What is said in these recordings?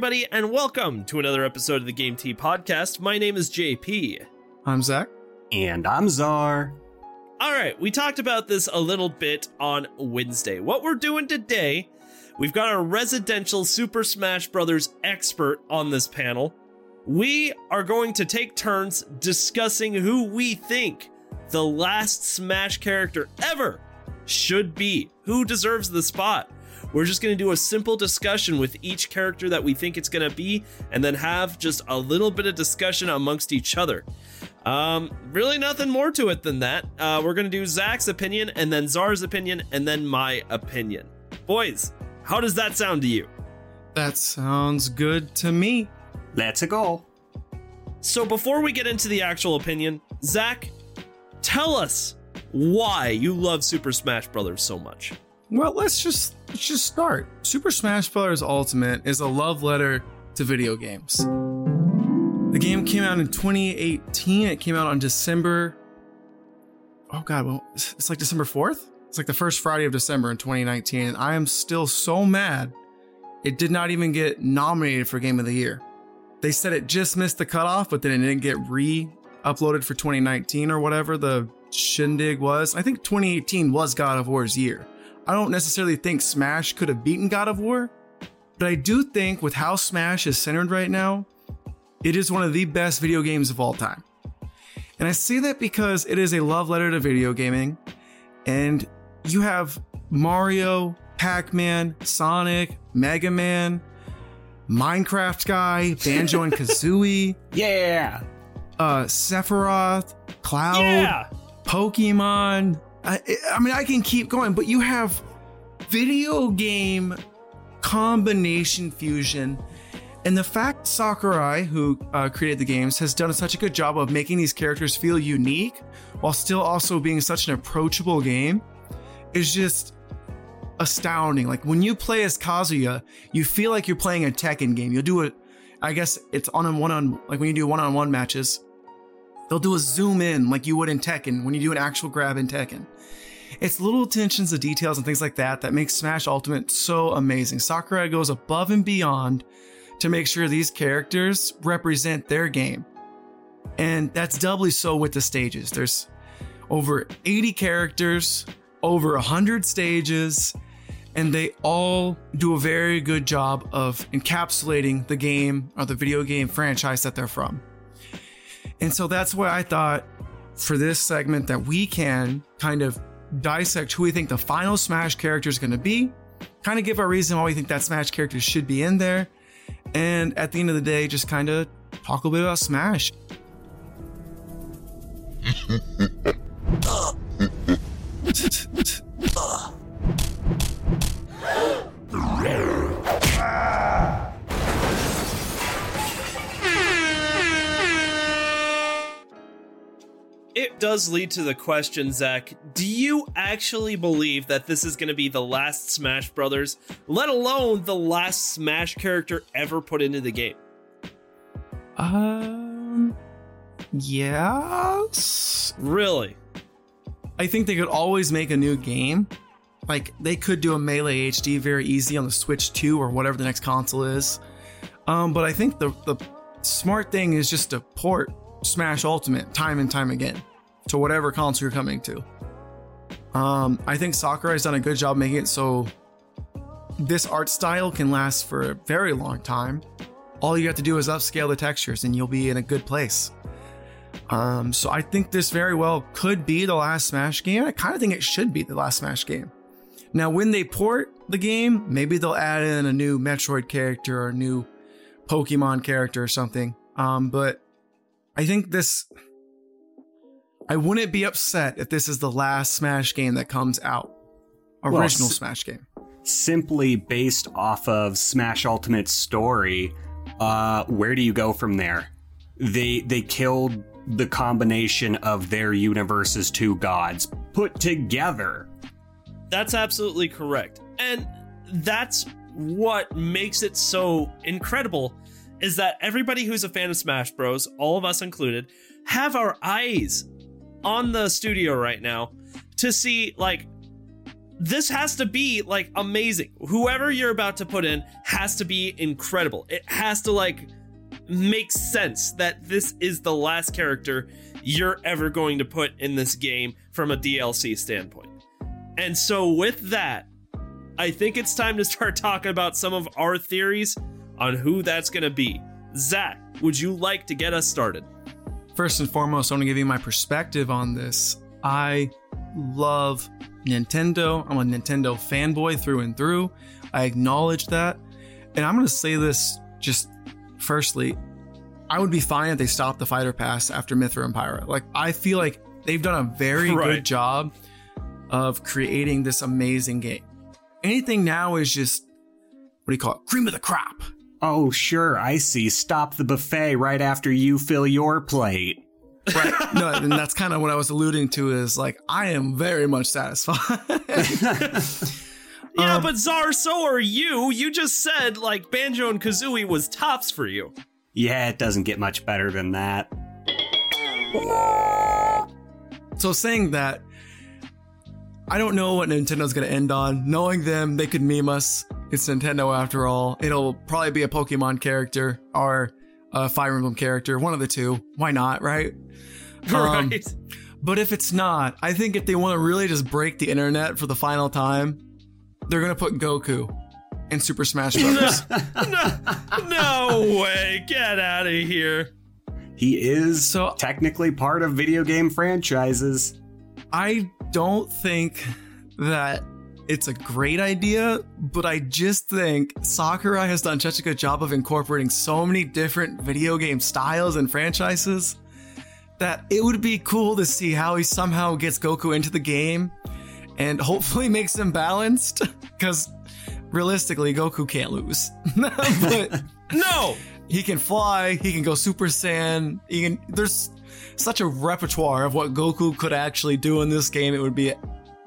Everybody, and welcome to another episode of the Game Tea Podcast. My name is JP. I'm Zach. And I'm Zar. All right, we talked about this a little bit on Wednesday. What we're doing today, we've got our residential Super Smash Brothers expert on this panel. We are going to take turns discussing who we think the last Smash character ever should be, who deserves the spot. We're just going to do a simple discussion with each character that we think it's going to be, and then have just a little bit of discussion amongst each other. Um, really nothing more to it than that. Uh, we're going to do Zach's opinion, and then Zar's opinion, and then my opinion. Boys, how does that sound to you? That sounds good to me. Let's go. So before we get into the actual opinion, Zach, tell us why you love Super Smash Brothers so much. Well, let's just let's just start. Super Smash Bros. Ultimate is a love letter to video games. The game came out in 2018. It came out on December. Oh God, well, it's like December 4th. It's like the first Friday of December in 2019, and I am still so mad. It did not even get nominated for Game of the Year. They said it just missed the cutoff, but then it didn't get re-uploaded for 2019 or whatever the shindig was. I think 2018 was God of War's year. I don't necessarily think Smash could have beaten God of War, but I do think with how Smash is centered right now, it is one of the best video games of all time. And I say that because it is a love letter to video gaming, and you have Mario, Pac Man, Sonic, Mega Man, Minecraft guy, Banjo and Kazooie, Yeah. uh, Sephiroth, Cloud, Yeah! Pokemon. I, I mean, I can keep going, but you have video game combination fusion. And the fact Sakurai, who uh, created the games, has done such a good job of making these characters feel unique while still also being such an approachable game is just astounding. Like when you play as Kazuya, you feel like you're playing a Tekken game. You'll do it, I guess it's on a one on, like when you do one on one matches, they'll do a zoom in like you would in Tekken when you do an actual grab in Tekken. It's little attentions to details and things like that that makes Smash Ultimate so amazing. Sakurai goes above and beyond to make sure these characters represent their game. And that's doubly so with the stages. There's over 80 characters, over 100 stages, and they all do a very good job of encapsulating the game or the video game franchise that they're from. And so that's why I thought for this segment that we can kind of dissect who we think the final Smash character is going to be, kind of give our reason why we think that Smash character should be in there, and at the end of the day, just kind of talk a little bit about Smash. does lead to the question, Zach. Do you actually believe that this is going to be the last Smash Brothers, let alone the last Smash character ever put into the game? Um, yes. Really? I think they could always make a new game. Like they could do a Melee HD very easy on the Switch 2 or whatever the next console is. Um, but I think the the smart thing is just to port Smash Ultimate time and time again to whatever console you're coming to. Um, I think Sakurai's done a good job making it so this art style can last for a very long time. All you have to do is upscale the textures and you'll be in a good place. Um, so I think this very well could be the last Smash game. I kind of think it should be the last Smash game. Now, when they port the game, maybe they'll add in a new Metroid character or a new Pokemon character or something. Um, but I think this. I wouldn't be upset if this is the last Smash game that comes out. Well, Original s- Smash game. Simply based off of Smash Ultimate's story, uh, where do you go from there? They they killed the combination of their universe's two gods put together. That's absolutely correct. And that's what makes it so incredible is that everybody who's a fan of Smash Bros, all of us included, have our eyes on the studio right now to see like this has to be like amazing. Whoever you're about to put in has to be incredible. It has to like make sense that this is the last character you're ever going to put in this game from a DLC standpoint. And so, with that, I think it's time to start talking about some of our theories on who that's going to be. Zach, would you like to get us started? First and foremost, I want to give you my perspective on this. I love Nintendo. I'm a Nintendo fanboy through and through. I acknowledge that. And I'm going to say this just firstly. I would be fine if they stopped the fighter pass after Mythra and Pyra. Like, I feel like they've done a very Right. good job of creating this amazing game. Anything now is just, what do you call it? Cream of the crop. Oh, sure, I see. Stop the buffet right after you fill your plate. Right. no, and that's kind of what I was alluding to is like, I am very much satisfied. Yeah, Um, but Zar, so are you. You just said like Banjo and Kazooie was tops for you. Yeah, it doesn't get much better than that. So saying that, I don't know what Nintendo's gonna end on. Knowing them, they could meme us. It's Nintendo after all. It'll probably be a Pokemon character or a Fire Emblem character, one of the two. Why not, right? Um, right. But if it's not, I think if they want to really just break the internet for the final time, they're gonna put Goku in Super Smash Bros. no, no way. Get out of here. He is So- technically part of video game franchises. I don't think that it's a great idea, but I just think Sakurai has done such a good job of incorporating so many different video game styles and franchises that it would be cool to see how he somehow gets Goku into the game and hopefully makes him balanced because realistically Goku can't lose. but No. he can fly, he can go Super Saiyan, he can there's such a repertoire of what Goku could actually do in this game, it would be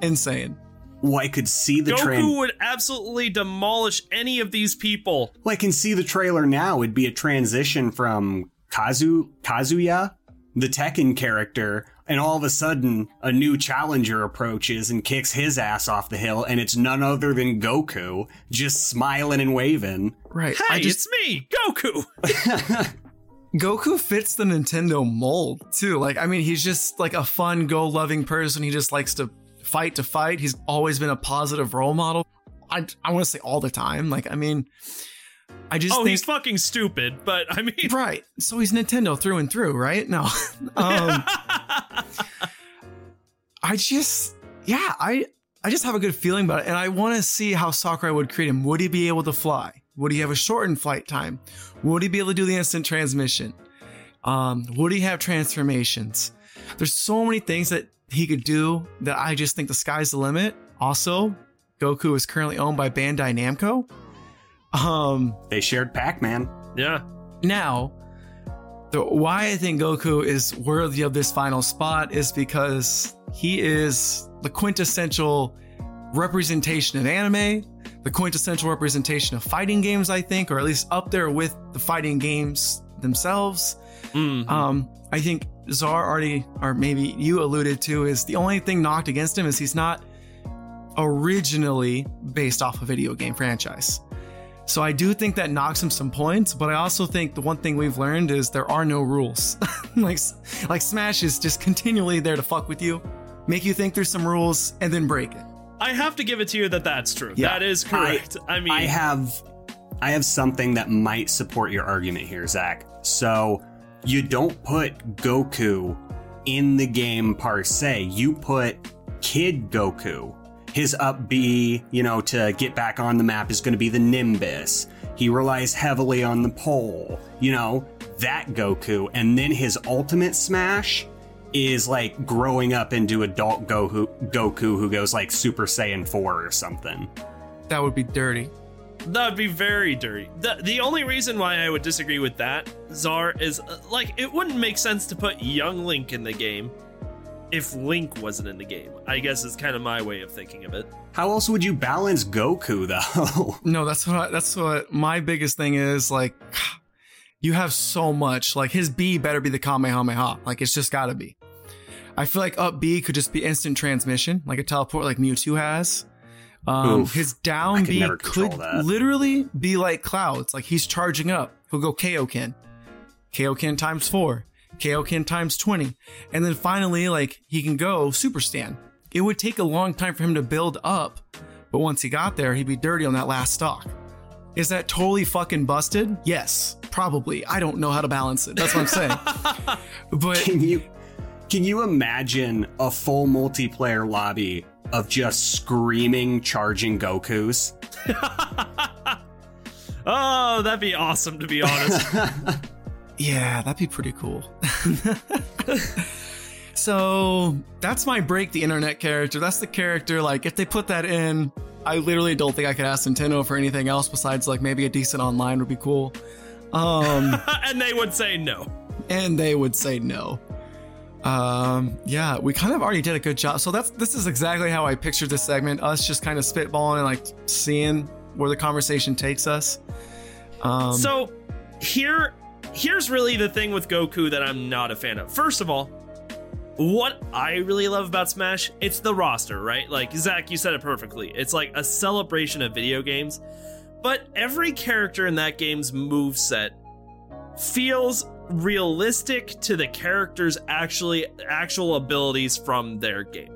insane. Well, I could see the Goku trend. would absolutely demolish any of these people. Well, I can see the trailer now. It'd be a transition from Kazu Kazuya, the Tekken character, and all of a sudden a new challenger approaches and kicks his ass off the hill, and it's none other than Goku, just smiling and waving. Right. Hey, I just it's me, Goku. Goku fits the Nintendo mold too. Like I mean, he's just like a fun, go-loving person. He just likes to fight to fight. He's always been a positive role model. I I want to say all the time. Like I mean, I just Oh, think he's fucking stupid, but I mean, right. So he's Nintendo through and through, right? No. um, I just, yeah, I, I just have a good feeling about it, and I want to see how Sakurai would create him. Would he be able to fly? Would he have a shortened flight time? Would he be able to do the instant transmission? Um, would he have transformations? There's so many things that he could do that I just think the sky's the limit. Also, Goku is currently owned by Bandai Namco. Um, They shared Pac-Man. yeah. now, the why I think Goku is worthy of this final spot is because he is the quintessential representation of anime, the quintessential representation of fighting games, I think, or at least up there with the fighting games themselves. Mhm. Um, I think Zar already, or maybe you alluded to, is the only thing knocked against him is he's not originally based off a video game franchise. So I do think that knocks him some points, but I also think the one thing we've learned is there are no rules. like like Smash is just continually there to fuck with you, make you think there's some rules, and then break it. I have to give it to you that that's true. Yeah. that is correct. I, mean, I have I have something that might support your argument here, Zach. So you don't put Goku in the game per se. You put Kid Goku. His up B, you know, to get back on the map is going to be the Nimbus. He relies heavily on the pole. You know, that Goku. And then his ultimate smash is like growing up into adult Goku, Goku who goes like Super Saiyan 4 or something. That would be dirty. That would be very dirty. The, the only reason why I would disagree with that, Zar, is uh, like it wouldn't make sense to put young Link in the game if Link wasn't in the game. I guess is kind of my way of thinking of it. How else would you balance Goku though? No, that's what that's what my biggest thing is. Like, you have so much. Like his B better be the Kamehameha. Like it's just gotta be. I feel like up B could just be instant transmission, like a teleport, like Mewtwo has. Um, Oof. his down could B control could literally be like clouds. Like he's charging up. He'll go Kaioken, Kaioken times four, Kaioken times twenty, and then finally, like he can go Super Saiyan. It would take a long time for him to build up, but once he got there, he'd be dirty on that last stock. Is that totally fucking busted? Yes, probably. I don't know how to balance it. That's what I'm saying. but Can you can you imagine a full multiplayer lobby of just screaming charging Gokus? Oh, that'd be awesome to be honest. yeah, that'd be pretty cool. so that's my break the internet character. That's the character. Like, if they put that in, I literally don't think I could ask Nintendo for anything else besides like maybe a decent online would be cool. Um, and they would say no. and they would say no. Um, yeah, we kind of already did a good job. So that's this is exactly how I pictured this segment. Us just kind of spitballing and like seeing where the conversation takes us. Um, So here here's really the thing with Goku that I'm not a fan of. First of all, what I really love about Smash, it's the roster, right? Like Zach, you said it perfectly. It's like a celebration of video games. But every character in that game's move set feels realistic to the character's actually actual abilities from their game.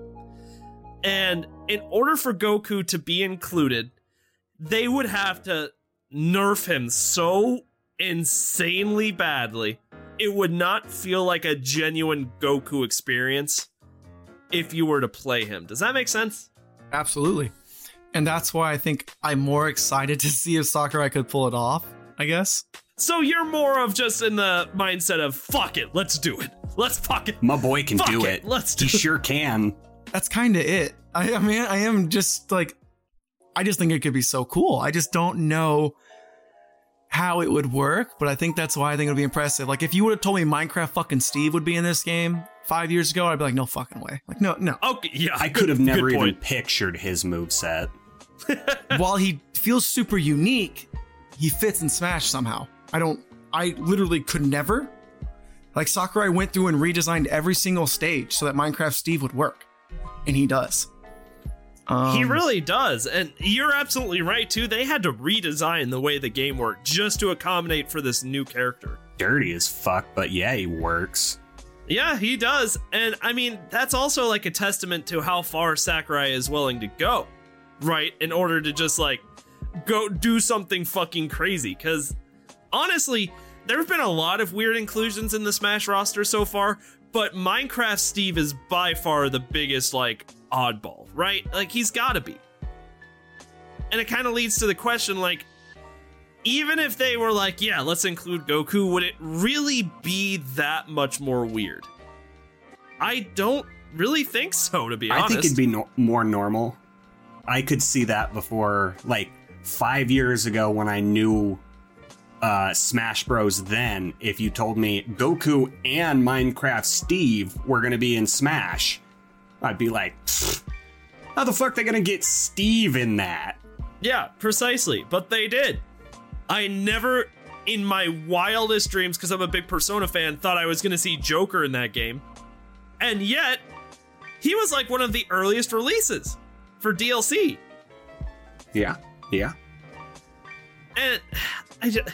And in order for Goku to be included, they would have to nerf him so insanely badly. It would not feel like a genuine Goku experience if you were to play him. Does that make sense? Absolutely. And that's why I think I'm more excited to see if Sakurai could pull it off, I guess. So you're more of just in the mindset of fuck it, let's do it. Let's fuck it. My boy can Fuck do it, it. let's do he it. sure can. That's kind of it. I, I mean, I am just like, I just think it could be so cool. I just don't know how it would work, but I think that's why I think it would be impressive. Like, if you would have told me Minecraft fucking Steve would be in this game five years ago, I'd be like, no fucking way. Like, no, no. Okay, yeah. I could have never even pictured his moveset. While he feels super unique, he fits in Smash somehow. I don't, I literally could never. Like, Sakurai went through and redesigned every single stage so that Minecraft Steve would work. And he does. Um, He really does. And you're absolutely right, too. They had to redesign the way the game worked just to accommodate for this new character. Dirty as fuck, but yeah, he works. Yeah, he does. And I mean, that's also like a testament to how far Sakurai is willing to go, right? In order to just like go do something fucking crazy. Because honestly, there have been a lot of weird inclusions in the Smash roster so far, but Minecraft Steve is by far the biggest like oddball, right? Like he's gotta be. And it kind of leads to the question like, even if they were like, yeah, let's include Goku, would it really be that much more weird? I don't really think so, to be I honest. I think it'd be no- more normal. I could see that before, like five years ago when I knew uh, Smash Bros. Then, if you told me Goku and Minecraft Steve were gonna be in Smash, I'd be like, how the fuck they gonna get Steve in that? Yeah, precisely. But they did. I never, in my wildest dreams, because I'm a big Persona fan, thought I was going to see Joker in that game. And yet, he was like one of the earliest releases for DLC. Yeah, yeah. And I just.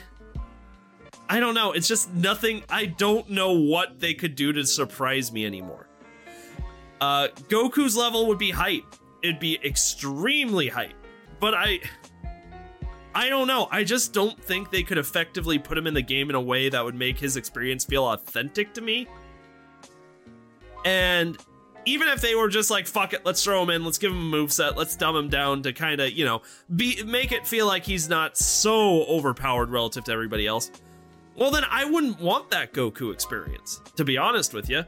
I don't know. It's just nothing. I don't know what they could do to surprise me anymore. Uh, Goku's level would be hype. It'd be extremely hype. But I. I don't know. I just don't think they could effectively put him in the game in a way that would make his experience feel authentic to me. And even if they were just like fuck it, let's throw him in, let's give him a move set, let's dumb him down to kind of you know be make it feel like he's not so overpowered relative to everybody else. Well, then I wouldn't want that Goku experience, to be honest with you.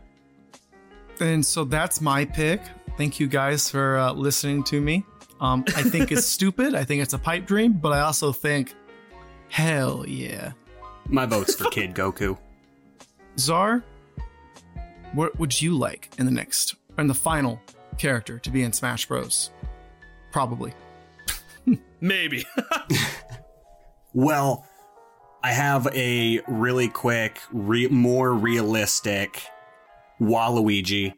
And so that's my pick. Thank you guys for uh, listening to me. Um, I think it's stupid. I think it's a pipe dream, but I also think, hell yeah. My vote's for Kid Goku. Zar, what would you like in the next, in the final character to be in Smash Bros? Probably. Maybe. well, I have a really quick, re- more realistic Waluigi.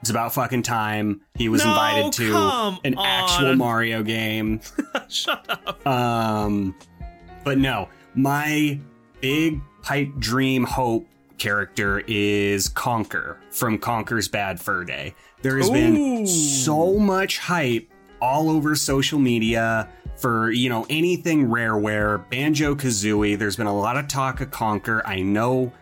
It's about fucking time he was No, invited to an actual. Mario game. Shut up. Um, but no, my big pipe dream hope character is Conker from Conker's Bad Fur Day. There has been so much hype all over social media for, you know, anything Rareware, Banjo Kazooie. There's been a lot of talk of Conker. I know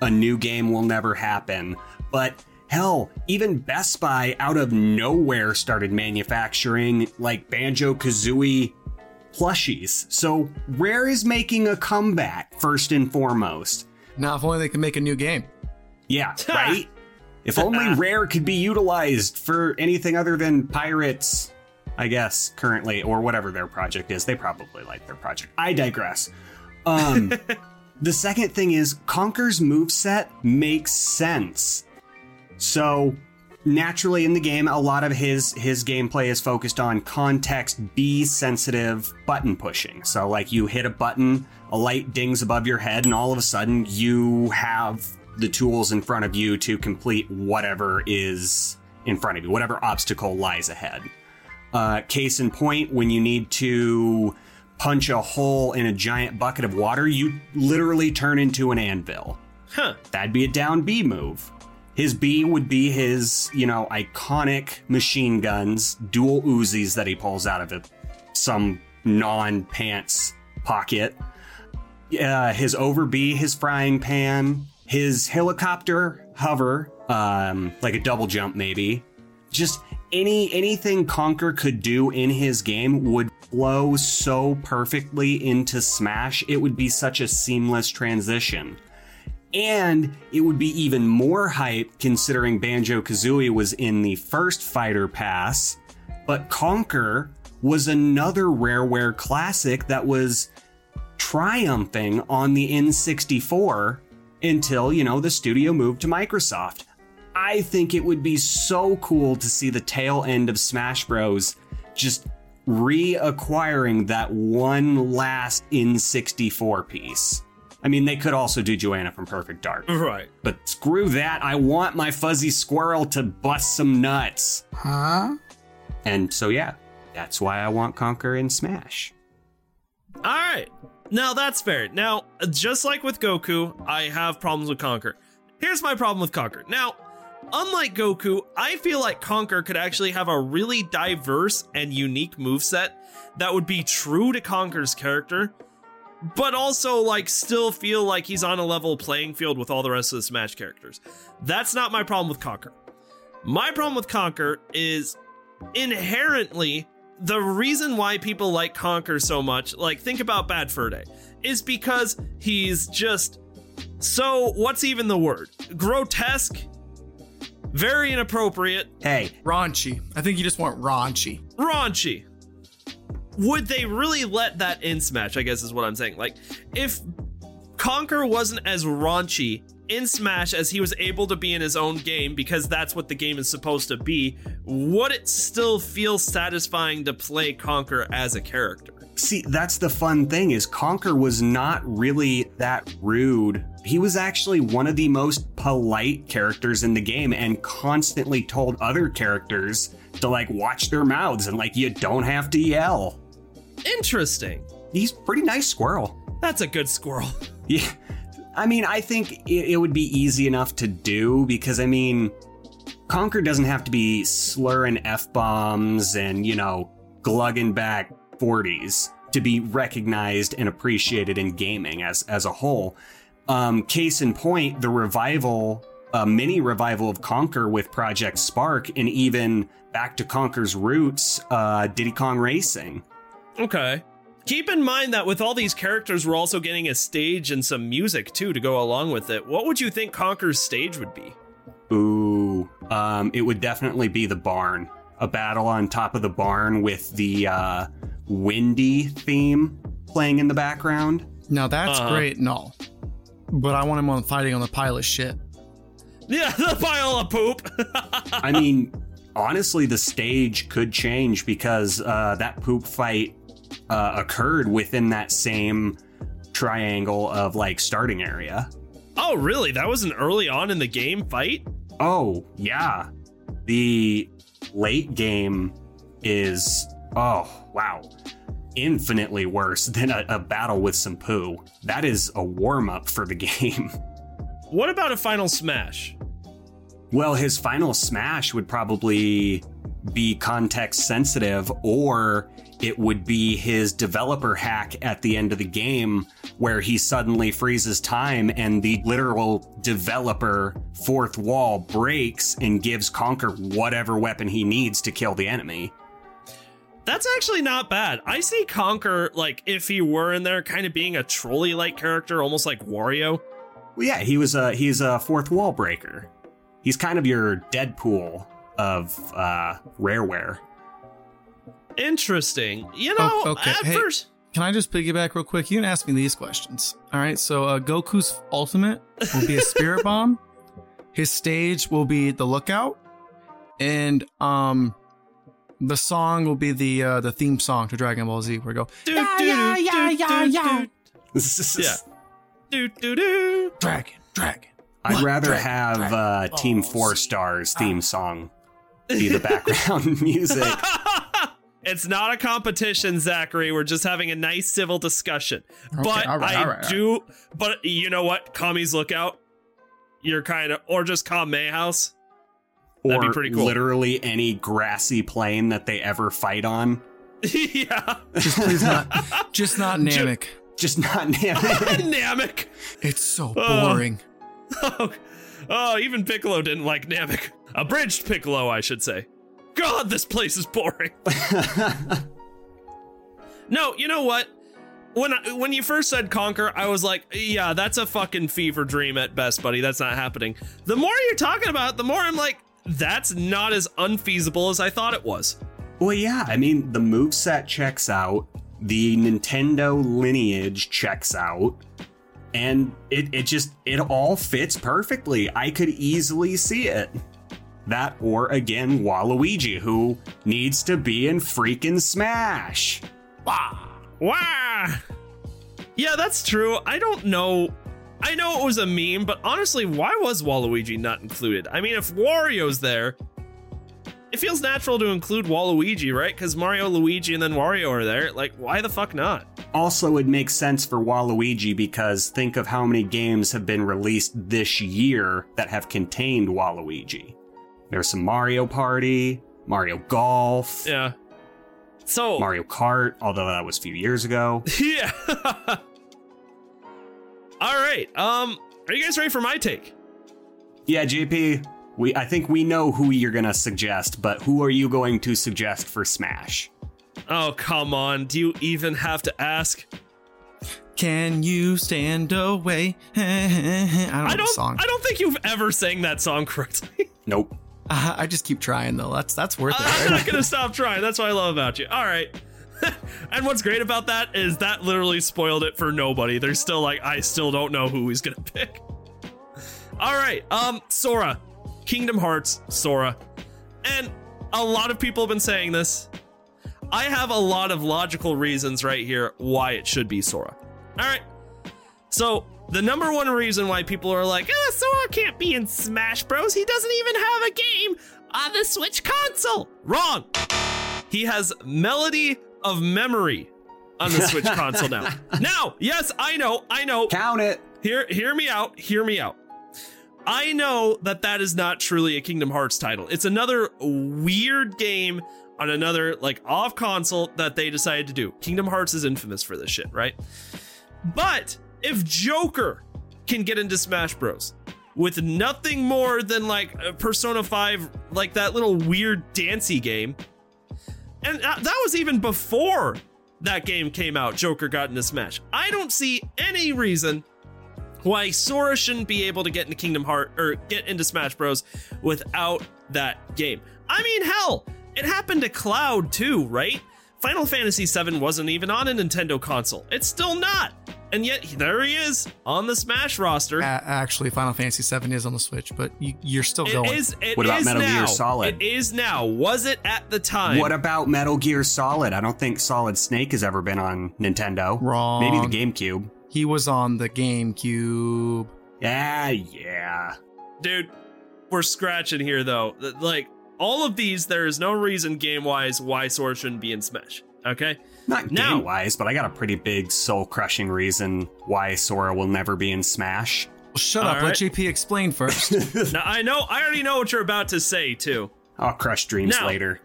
a new game will never happen, but hell, even Best Buy out of nowhere started manufacturing like Banjo Kazooie plushies. So Rare is making a comeback first and foremost. Now, if only they can make a new game. Yeah, right? if only ah. Rare could be utilized for anything other than pirates, I guess, currently, or whatever their project is. They probably like their project. I digress. Um, the second thing is Conker's moveset makes sense. So naturally in the game, a lot of his his gameplay is focused on context B sensitive button pushing. So like you hit a button, a light dings above your head, and all of a sudden you have the tools in front of you to complete whatever is in front of you, whatever obstacle lies ahead. Uh, case in point, when you need to punch a hole in a giant bucket of water, you literally turn into an anvil. Huh. That'd be a down B move. His B would be his, you know, iconic machine guns, dual Uzis that he pulls out of it, some non pants pocket. Uh, his over B, his frying pan, his helicopter hover, um, like a double jump maybe. Just any anything Conker could do in his game would flow so perfectly into Smash. It would be such a seamless transition. And it would be even more hype considering Banjo Kazooie was in the first Fighter Pass, but Conker was another Rareware classic that was triumphing on the N64 until, you know, the studio moved to Microsoft. I think it would be so cool to see the tail end of Smash Bros. just reacquiring that one last N64 piece. I mean, they could also do Joanna from Perfect Dark. Right. But screw that, I want my fuzzy squirrel to bust some nuts. Huh? And so, yeah, that's why I want Conker in Smash. All right. Now that's fair. Now, just like with Goku, I have problems with Conker. Here's my problem with Conker. Now, unlike Goku, I feel like Conker could actually have a really diverse and unique moveset that would be true to Conker's character, but also like still feel like he's on a level playing field with all the rest of the Smash characters. That's not my problem with Conker. My problem with Conker is inherently the reason why people like Conker so much, like think about Bad Fur Day, is because he's just so what's even the word? Grotesque, very inappropriate, Hey, Raunchy. I think you just want raunchy. raunchy. Would they really let that in Smash? I guess is what I'm saying. Like, if Conker wasn't as raunchy in Smash as he was able to be in his own game because that's what the game is supposed to be, would it still feel satisfying to play Conker as a character? See, that's the fun thing is Conker was not really that rude. He was actually one of the most polite characters in the game and constantly told other characters to like watch their mouths and like you don't have to yell. Interesting. He's pretty nice squirrel. That's a good squirrel. Yeah. I mean, I think it, it would be easy enough to do because I mean, Conker doesn't have to be slurring F bombs and, you know, glugging back 40s to be recognized and appreciated in gaming as, as a whole. Um, case in point, the revival a mini revival of Conker with Project Spark, and even back to Conker's roots, uh, Diddy Kong Racing. Okay. Keep in mind that with all these characters, we're also getting a stage and some music too to go along with it. What would you think Conker's stage would be? Ooh, um, it would definitely be the barn. A battle on top of the barn with the uh, windy theme playing in the background. Now that's Uh-huh. great and all, but I want him on fighting on the pile of shit. Yeah, the pile of poop. I mean, honestly, the stage could change because uh, that poop fight uh, occurred within that same triangle of like starting area. oh, really? That was an early on in the game fight? Oh, yeah. The late game is, oh, wow, infinitely worse than a, a battle with some poo. That is a warm up for the game. What about a final smash? Well, his final smash would probably be context sensitive, or it would be his developer hack at the end of the game where he suddenly freezes time and the literal developer fourth wall breaks and gives Conker whatever weapon he needs to kill the enemy. That's actually not bad. I see Conker, like, if he were in there, kind of being a trolley like character, almost like Wario. Well, yeah, he was a he's a fourth wall breaker. He's kind of your Deadpool of uh, Rareware. Interesting. You Oh, know, okay. at Hey. first. Can I just piggyback real quick? You can ask me these questions. All right. So uh, Goku's ultimate will be a spirit bomb. His stage will be the lookout, and um, the song will be the uh, the theme song to Dragon Ball Z. Where we go Do, Yeah, do, yeah, do, yeah, do, yeah, yeah. do. Yeah. Do, do, do. dragon, dragon. I'd What? rather Dragon, have dragon, uh, Team. Four Stars theme song be the background music. It's not a competition, Zachary. We're just having a nice civil discussion. but all right, I all right, all do. But you know what? Kami's lookout. You're kind of, or just Kame House. That'd be or pretty cool. literally any grassy plain that they ever fight on. yeah, Just please not, just not Namek. Just not Namek. Namek. It's so Oh. boring. Oh, oh, even Piccolo didn't like Namek. Abridged Piccolo, I should say. God, this place is boring. no, you know what? When I, when you first said Conker, I was like, yeah, that's a fucking fever dream at best, buddy. That's not happening. The more you're talking about, it, the more I'm like, that's not as unfeasible as I thought it was. well, yeah, I mean, the moveset checks out, the Nintendo lineage checks out, and it, it just, it all fits perfectly. I could easily see it. That, or again, Waluigi, who needs to be in freaking Smash. Wow. Yeah, that's true. I don't know. I know it was a meme, but honestly, why was Waluigi not included? I mean, if Wario's there, it feels natural to include Waluigi, right? Because Mario, Luigi, and then Wario are there. Like, why the fuck not? Also, it makes sense for Waluigi because think of how many games have been released this year that have contained Waluigi. There's some Mario Party, Mario Golf, Yeah. So, Mario Kart, although that was a few years ago. yeah. All right. Um, are you guys ready for my take? Yeah, JP, we I think we know who you're gonna suggest, but who are you going to suggest for Smash? Oh, come on. Do you even have to ask? Can you stand away? I don't know I the don't. song. I don't think you've ever sang that song correctly. Nope. Uh, I just keep trying though. That's that's worth it. I'm not gonna stop trying. That's what I love about you. All right. and what's great about that is that literally spoiled it for nobody. They're still like, I still don't know who he's gonna pick. All right. Um, Sora, Kingdom Hearts, Sora, and a lot of people have been saying this. I have a lot of logical reasons right here why it should be Sora. All right. So the number one reason why people are like, ah, Sora can't be in Smash Bros. He doesn't even have a game on the Switch console. Wrong. He has Melody of Memory on the Switch console now. Now, yes, I know, I know. Count it. Hear, hear me out. Hear me out. I know that that is not truly a Kingdom Hearts title. It's another weird game on another like off console that they decided to do. Kingdom Hearts is infamous for this shit, right? But if Joker can get into Smash Bros, with nothing more than like Persona 5, like that little weird dancey game. And that was even before that game came out, Joker got into Smash. I don't see any reason why Sora shouldn't be able to get into Kingdom Heart or get into Smash Bros without that game. I mean, hell, it happened to Cloud too, right? Final Fantasy VII wasn't even on a Nintendo console. It's still not. And yet, there he is on the Smash roster. A- actually, Final Fantasy VII is on the Switch, but you, are still It going. is. It What about is Metal Gear. Solid? It is now. Was it at the time? What about Metal Gear Solid? I don't think Solid Snake has ever been on Nintendo. Wrong. Maybe the GameCube. He was on the GameCube. Yeah, yeah. dude we're scratching here though like all of these there is no reason game wise why sora shouldn't be in smash okay Not Now- game wise, but I got a pretty big soul crushing reason why Sora will never be in Smash. Well, shut All up. right. Let JP explain first. now i know i already know what you're about to say too I'll crush dreams Now- later.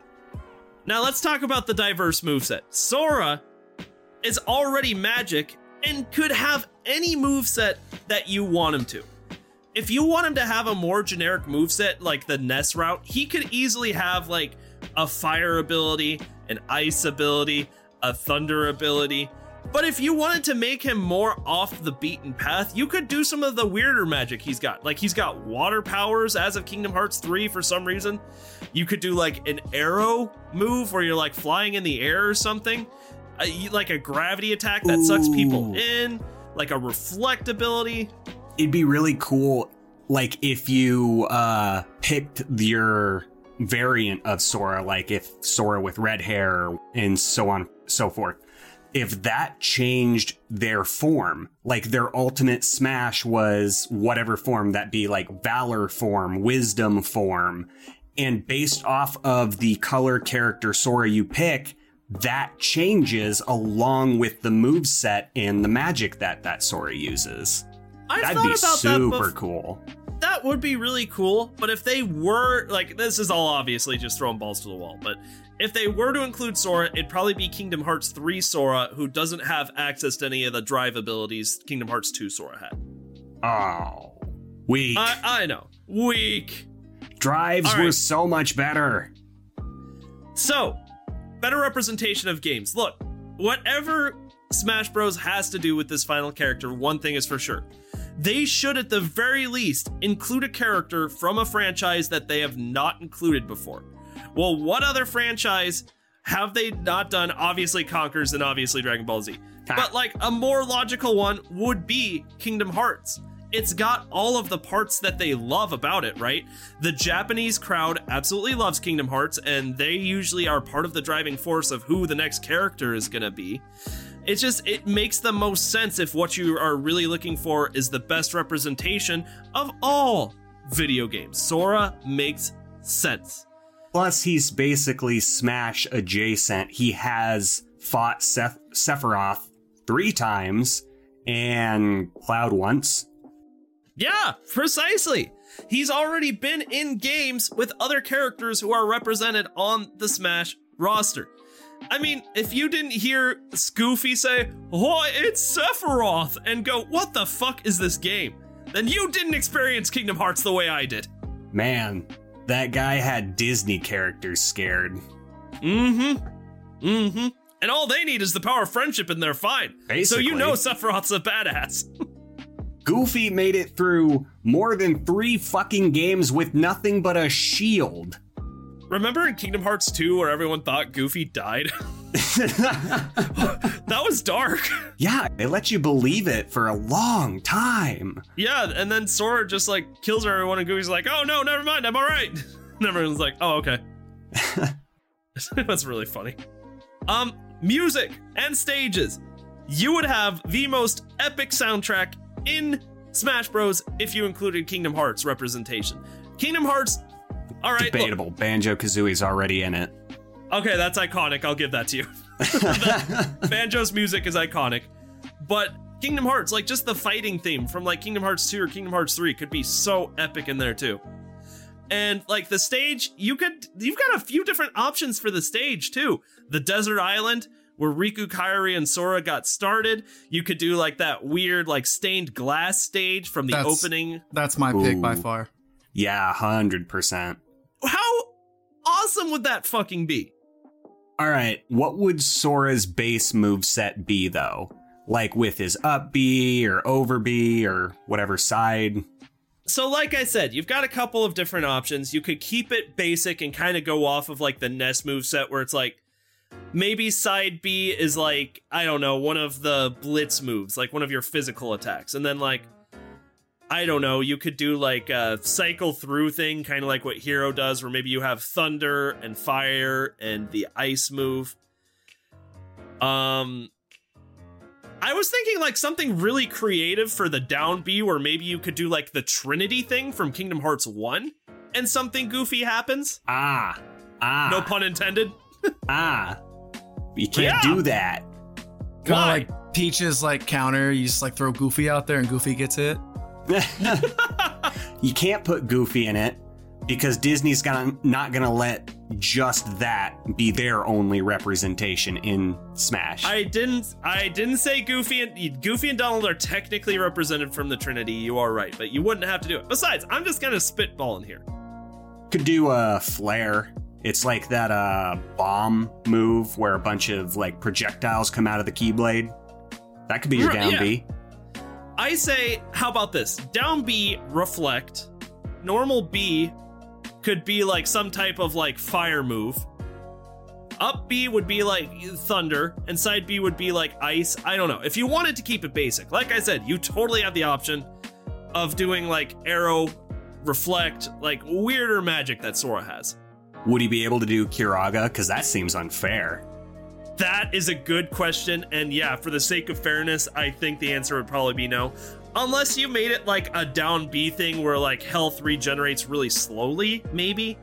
now let's talk about the diverse moveset sora is already magic and could have any moveset that you want him to if you want him to have a more generic moveset like the Ness route, he could easily have like a fire ability, an ice ability, a thunder ability. But if you wanted to make him more off the beaten path, you could do some of the weirder magic he's got. Like he's got water powers as of Kingdom Hearts 3 for some reason. You could do like an arrow move where you're like flying in the air or something. Uh, you- like a gravity attack that sucks people in, like a reflect ability. It'd be really cool, like if you uh picked your variant of Sora, like if Sora with red hair and so on so forth. If that changed their form, like their ultimate smash was whatever form that be, like valor form, wisdom form, and based off of the color character Sora you pick, that changes along with the move set and the magic that that Sora uses. I That'd thought be about super that cool. that would be really cool. But if they were like, this is all obviously just throwing balls to the wall. But if they were to include Sora, it'd probably be Kingdom Hearts 3 Sora, who doesn't have access to any of the drive abilities Kingdom Hearts 2 Sora had. Oh, weak. I, I know. Weak. Drives all were so much better. So, better representation of games. Look, whatever Smash Bros. has to do with this final character, one thing is for sure. They should, at the very least, include a character from a franchise that they have not included before. Well, what other franchise have they not done? Obviously, Conkers and obviously Dragon Ball Z. But, like, a more logical one would be Kingdom Hearts. It's got all of the parts that they love about it, right? The Japanese crowd absolutely loves Kingdom Hearts, and they usually are part of the driving force of who the next character is gonna be. It's just, it makes the most sense if what you are really looking for is the best representation of all video games. Sora makes sense. Plus, he's basically Smash adjacent. He has fought Seth- Sephiroth three times and Cloud once. Yeah, precisely. He's already been in games with other characters who are represented on the Smash roster. I mean, if you didn't hear Goofy say, Oh, it's Sephiroth, and go, What the fuck is this game? Then you didn't experience Kingdom Hearts the way I did. Man, that guy had Disney characters scared. Mm hmm. Mm hmm. And all they need is the power of friendship and they're fine. So you know Sephiroth's a badass. Goofy made it through more than three fucking games with nothing but a shield. Remember in Kingdom Hearts 2 where everyone thought Goofy died? that was dark. yeah, they let you believe it for a long time. Yeah, and then Sora just like kills everyone, and Goofy's like, "Oh no, never mind, I'm all right." And everyone's like, "Oh, okay." That's really funny. Um, music and stages. You would have the most epic soundtrack in Smash Bros. if you included Kingdom Hearts representation. Kingdom Hearts. All right, look, Debatable. Banjo Kazooie's already in it. Okay, that's iconic. I'll give that to you. Banjo's music is iconic. But Kingdom Hearts, like just the fighting theme from like Kingdom Hearts 2 or Kingdom Hearts 3 could be so epic in there too. And like the stage, you could you've got a few different options for the stage too. The desert island where Riku, Kairi, and Sora got started. You could do like that weird, like stained glass stage from the That's- opening. That's my pick by far. Yeah, 100%. How awesome would that fucking be? All right, what would Sora's base move set be though? Like with his up B or over B or whatever side? So, like I said, you've got a couple of different options. You could keep it basic and kind of go off of like the Ness move set, where it's like maybe side B is like, I don't know, one of the blitz moves, like one of your physical attacks. And then, like, I don't know, you could do like a cycle through thing, kind of like what Hero does, where maybe you have thunder and fire and the ice move. Um, I was thinking like something really creative for the down B where maybe you could do like the Trinity thing from Kingdom Hearts 1 and something goofy happens. Ah, ah, No pun intended. ah. You can't Yeah. do that. Kind of like Peach's like counter. You just like throw Goofy out there and Goofy gets it. you can't put Goofy in it because Disney's gonna not gonna let just that be their only representation in Smash. I didn't I didn't say Goofy and Goofy and Donald are technically represented from the Trinity. You are right, but you wouldn't have to do it. Besides, I'm just kind of spitballing here. Could do a flare. It's like that uh bomb move where a bunch of like projectiles come out of the Keyblade. That could be your down yeah. B. I say, how about this? Down B, reflect. Normal B could be like some type of like fire move. Up B would be like thunder, and side B would be like ice. I don't know. If you wanted to keep it basic, like I said, you totally have the option of doing like Aero, reflect, like weirder magic that Sora has. Would he be able to do Curaga? Because that seems unfair. That is a good question, and yeah, for the sake of fairness, I think the answer would probably be no. Unless you made it like a down B thing where like health regenerates really slowly, maybe.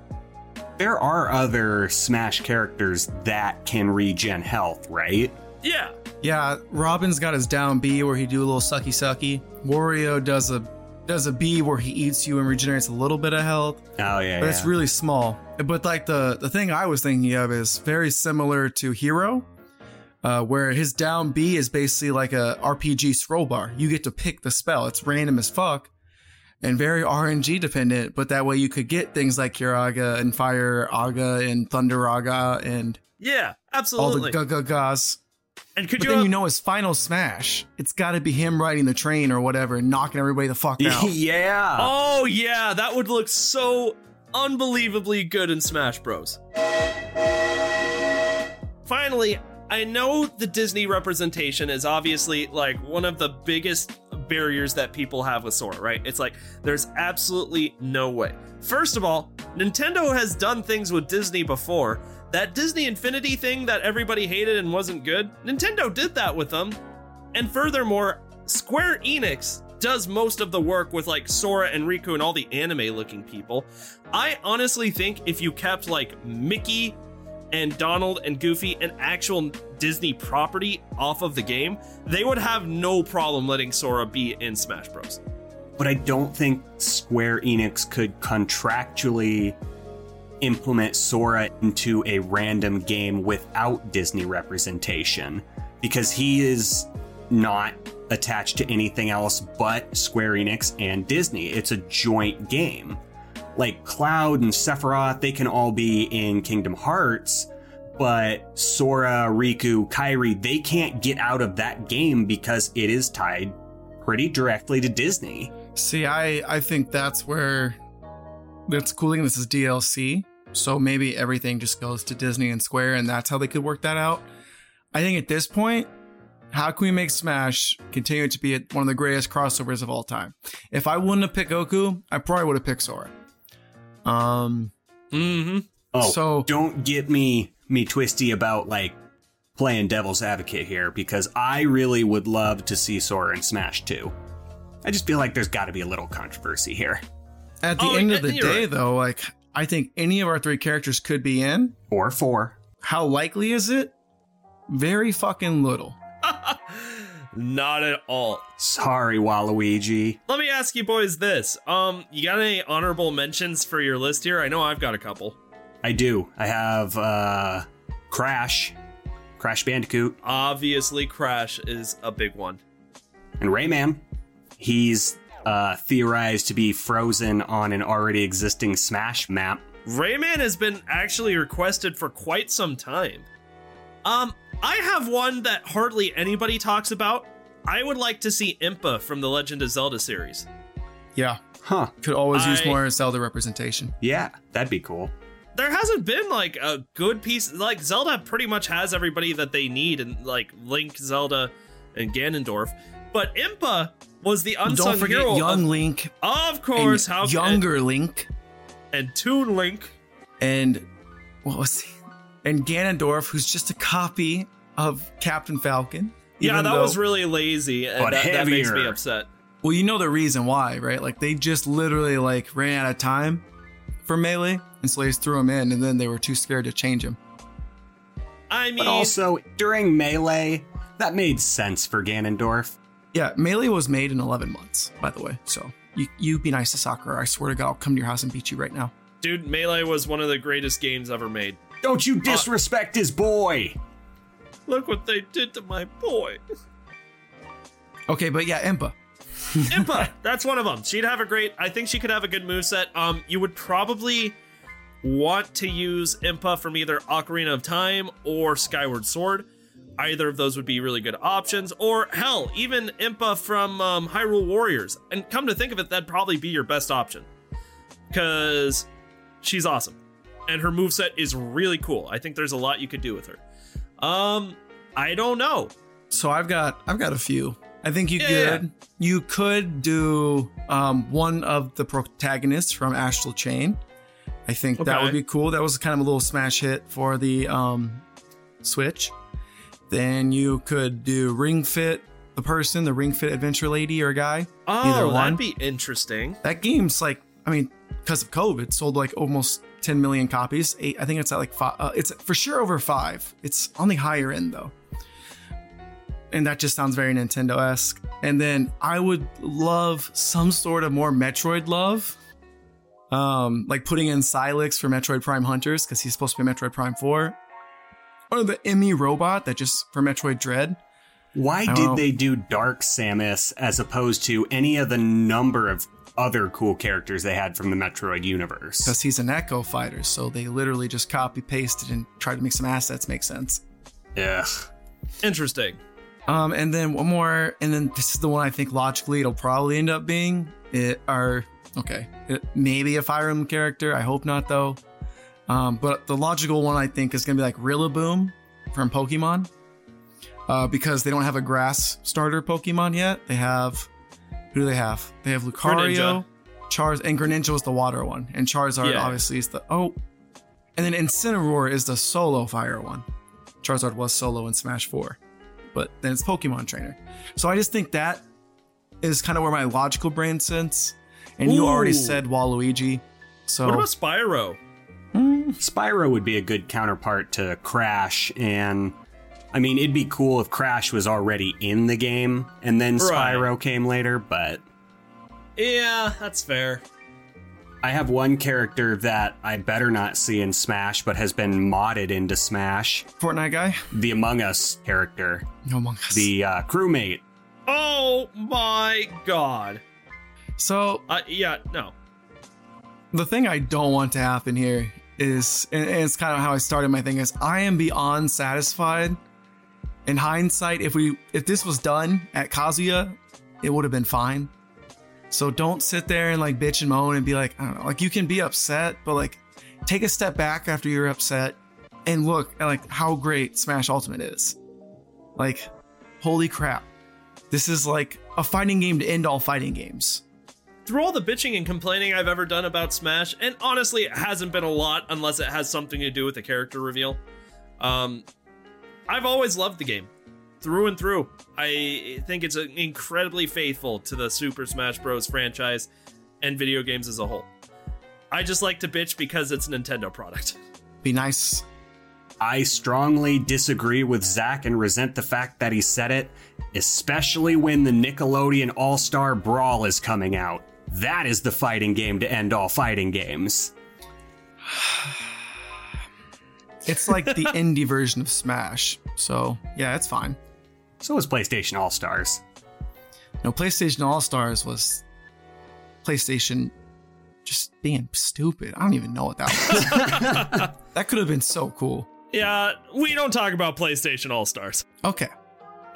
There are other Smash characters that can regen health, right? Yeah. Yeah, Robin's got his down B where he do a little sucky sucky. Wario does a does a B where he eats you and regenerates a little bit of health, Oh yeah, but it's really small. But like the the thing I was thinking of is very similar to Hero, uh, where his down B is basically like a RPG scroll bar. You get to pick the spell. It's random as fuck and very RNG dependent, but that way you could get things like Curaga and Firaga and Thundaga and Yeah, absolutely all the Gagagas. And could But you, then uh, you know his final smash. It's got to be him riding the train or whatever and knocking everybody the fuck out. yeah. Oh yeah, that would look so unbelievably good in Smash Bros. Finally, I know the Disney representation is obviously like one of the biggest barriers that people have with Sora, right? It's like there's absolutely no way. First of all, Nintendo has done things with Disney before. That Disney Infinity thing that everybody hated and wasn't good, Nintendo did that with them. And furthermore, Square Enix does most of the work with like Sora and Riku and all the anime looking people. I honestly think if you kept like Mickey and Donald and Goofy an actual Disney property off of the game, they would have no problem letting Sora be in Smash Bros. but I don't think Square Enix could contractually implement Sora into a random game without Disney representation because he is not attached to anything else but Square Enix and Disney. It's a joint game. Like Cloud and Sephiroth, they can all be in Kingdom Hearts, but Sora, Riku, Kairi, they can't get out of that game because it is tied pretty directly to Disney. See, I I think that's where that's cool. This is DLC, so maybe everything just goes to Disney and Square, and that's how they could work that out. I think at this point, how can we make Smash continue to be one of the greatest crossovers of all time? If I wouldn't have picked Goku, I probably would have picked Sora. Um, Mm-hmm. Oh, So- don't get me me twisty about like playing devil's advocate here because I really would love to see Sora in Smash 2. I just feel like there's got to be a little controversy here. at the Oh, end of the day, right. though, like I think any of our three characters could be in. Or 4. How likely is it? Very fucking little. Not at all. Sorry, Waluigi. Let me ask you boys this. Um, you got any honorable mentions for your list here? I know I've got a couple. I do. I have uh Crash. Crash Bandicoot. Obviously, Crash is a big one. And Rayman. He's uh, theorized to be frozen on an already existing Smash map. Rayman has been actually requested for quite some time. Um, I have one that hardly anybody talks about. I would like to see Impa from the Legend of Zelda series. Yeah, Huh. could always use more Zelda representation. Yeah, that'd be cool. There hasn't been like a good piece. Like Zelda pretty much has everybody that they need, and like Link, Zelda, and Ganondorf. But Impa was the unsung Don't forget hero. young of, Link of course, and how younger Link and, and Toon Link. and what was he? And Ganondorf, who's just a copy of Captain Falcon. Yeah, that though- was really lazy, and But that, that makes me heavier. upset. Well, you know the reason why, right? Like they just literally like ran out of time for melee, and so they just threw him in, and then they were too scared to change him. I mean, But also, during Melee, that made sense for Ganondorf. Yeah, melee was made in 11 months, by the way. So you you be nice to Sakurai. I swear to God, I'll come to your house and beat you right now. dude, Melee was one of the greatest games ever made. Don't you disrespect his boy! Look what they did to my boy. Okay, but yeah, Impa. Impa, that's one of them. She'd have a great. I think she could have a good moveset. Um, you would probably want to use Impa from either Ocarina of Time or Skyward Sword. Either of those would be really good options. Or hell, even Impa from um, Hyrule Warriors. And come to think of it, that'd probably be your best option. Because she's awesome. And her moveset is really cool. I think there's a lot you could do with her. Um, I don't know. So I've got I've got a few. I think you Yeah, could you could do um, one of the protagonists from Astral Chain. I think that would be cool. That was kind of a little smash hit for the um, Switch. Then you could do Ring Fit, the person, the Ring Fit adventure lady or guy. Either Oh, one. that'd be interesting. That game's like, I mean, because of COVID, it sold like almost 10 million copies. Eight, I think it's at like five. Uh, it's for sure over five. It's on the higher end though. And that just sounds very Nintendo esque. And then I would love some sort of more Metroid love. Um, like putting in Sylux for Metroid Prime Hunters because he's supposed to be Metroid Prime 4. Or the E.M.M.I. robot that just for Metroid Dread. Why did know. they do Dark Samus as opposed to any of the number of other cool characters they had from the Metroid universe? Because he's an Echo fighter, so they literally just copy pasted and tried to make some assets make sense. Yeah. Interesting. Um, and then one more, and then this is the one I think logically it'll probably end up being. It are okay, it, maybe a Fire Emblem character. I hope not though. Um, but the logical one I think is gonna be like Rillaboom from Pokemon, uh, because they don't have a Grass starter Pokemon yet. They have who do they have? They have Lucario, Greninja. Char's, and Greninja was the water one, and Charizard Yeah. obviously is the oh, and then Incineroar is the solo fire one. Charizard was solo in Smash Four but then it's Pokemon Trainer. So I just think that is kind of where my logical brain sits. And you already said Waluigi. So What about Spyro? Spyro would be a good counterpart to Crash, and I mean, it'd be cool if Crash was already in the game and then Right. Spyro came later, but Yeah, that's fair. I have one character that I better not see in Smash, but has been modded into Smash Fortnite guy, the Among Us character, no Among Us. the uh, crewmate. Oh my god. so Uh, yeah, no. the thing I don't want to happen here is, and it's kind of how I started my thing is I am beyond satisfied. In hindsight, if we if this was done at Kazuya, it would have been fine. So don't sit there and like bitch and moan and be like, I don't know, like you can be upset, but like take a step back after you're upset and look at like how great Smash Ultimate is. Like, holy crap. This is like a fighting game to end all fighting games. Through all the bitching and complaining I've ever done about Smash, and honestly, it hasn't been a lot unless it has something to do with the character reveal. Um, I've always loved the game through and through. I think it's incredibly faithful to the Super Smash Bros. franchise and video games as a whole. I just like to bitch because it's a Nintendo product. Be nice. I strongly disagree with Zach and resent the fact that he said it, especially when the Nickelodeon All Star Brawl is coming out. That is the fighting game to end all fighting games. It's like the indie version of Smash. So yeah, it's fine. So was PlayStation All Stars. No, PlayStation All Stars was PlayStation just being stupid. I don't even know what that was. that could have been so cool. Yeah, we don't talk about PlayStation All Stars. Okay.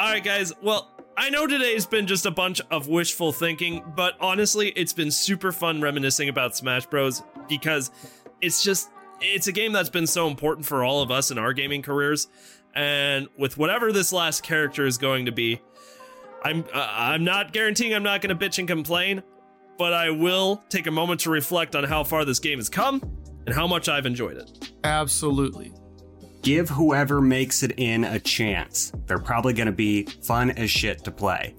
All right, guys. Well, I know today's been just a bunch of wishful thinking, but honestly, it's been super fun reminiscing about Smash Bros. because it's just it's a game that's been so important for all of us in our gaming careers. And with whatever this last character is going to be, I'm uh, I'm not guaranteeing I'm not going to bitch and complain, but I will take a moment to reflect on how far this game has come and how much I've enjoyed it. Absolutely. Give whoever makes it in a chance. They're probably going to be fun as shit to play.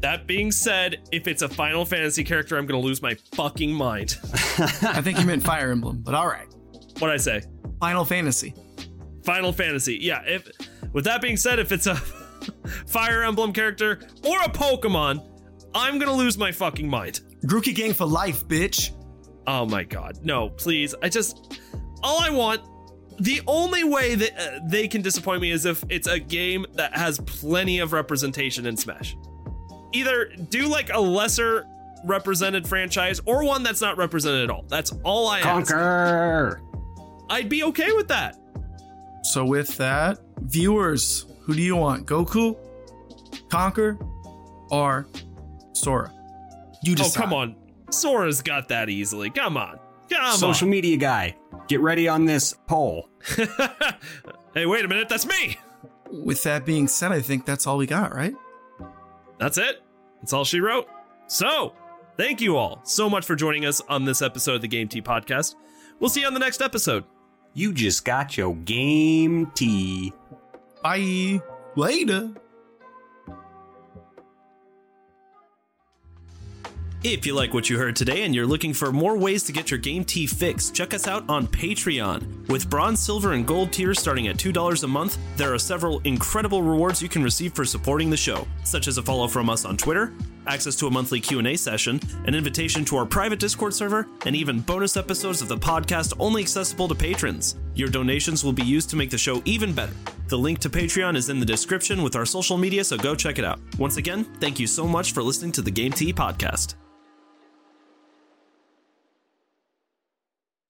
That being said, if it's a Final Fantasy character, I'm going to lose my fucking mind. I think you meant Fire Emblem, but all right. What'd I say? Final Fantasy. Final Fantasy. Yeah, if with that being said, if it's a Fire Emblem character or a Pokemon, I'm going to lose my fucking mind. Grookey Gang for life, bitch. Oh my god. No, please. I just all I want the only way that uh, they can disappoint me is if it's a game that has plenty of representation in Smash. Either do like a lesser represented franchise or one that's not represented at all. That's all I ask. Conker. ask. I'd be okay with that. So with that, viewers, who do you want? Goku, Conker, or Sora? You Oh, come on. Sora's got that easily. Come on. Come on. Social media guy, get ready on this poll. hey, wait a minute. That's me. With that being said, I think that's all we got, right? That's it. That's all she wrote. So, thank you all so much for joining us on this episode of the Game Tea Podcast. We'll see you on the next episode. You just got your game tea. Bye. Later. If you like what you heard today and you're looking for more ways to get your game tea fix, check us out on Patreon. With bronze, silver, and gold tiers starting at $2 a month, there are several incredible rewards you can receive for supporting the show, such as a follow from us on Twitter, access to a monthly Q&A session, an invitation to our private Discord server, and even bonus episodes of the podcast only accessible to patrons. Your donations will be used to make the show even better. The link to Patreon is in the description with our social media, so go check it out. Once again, thank you so much for listening to the Game Tea podcast.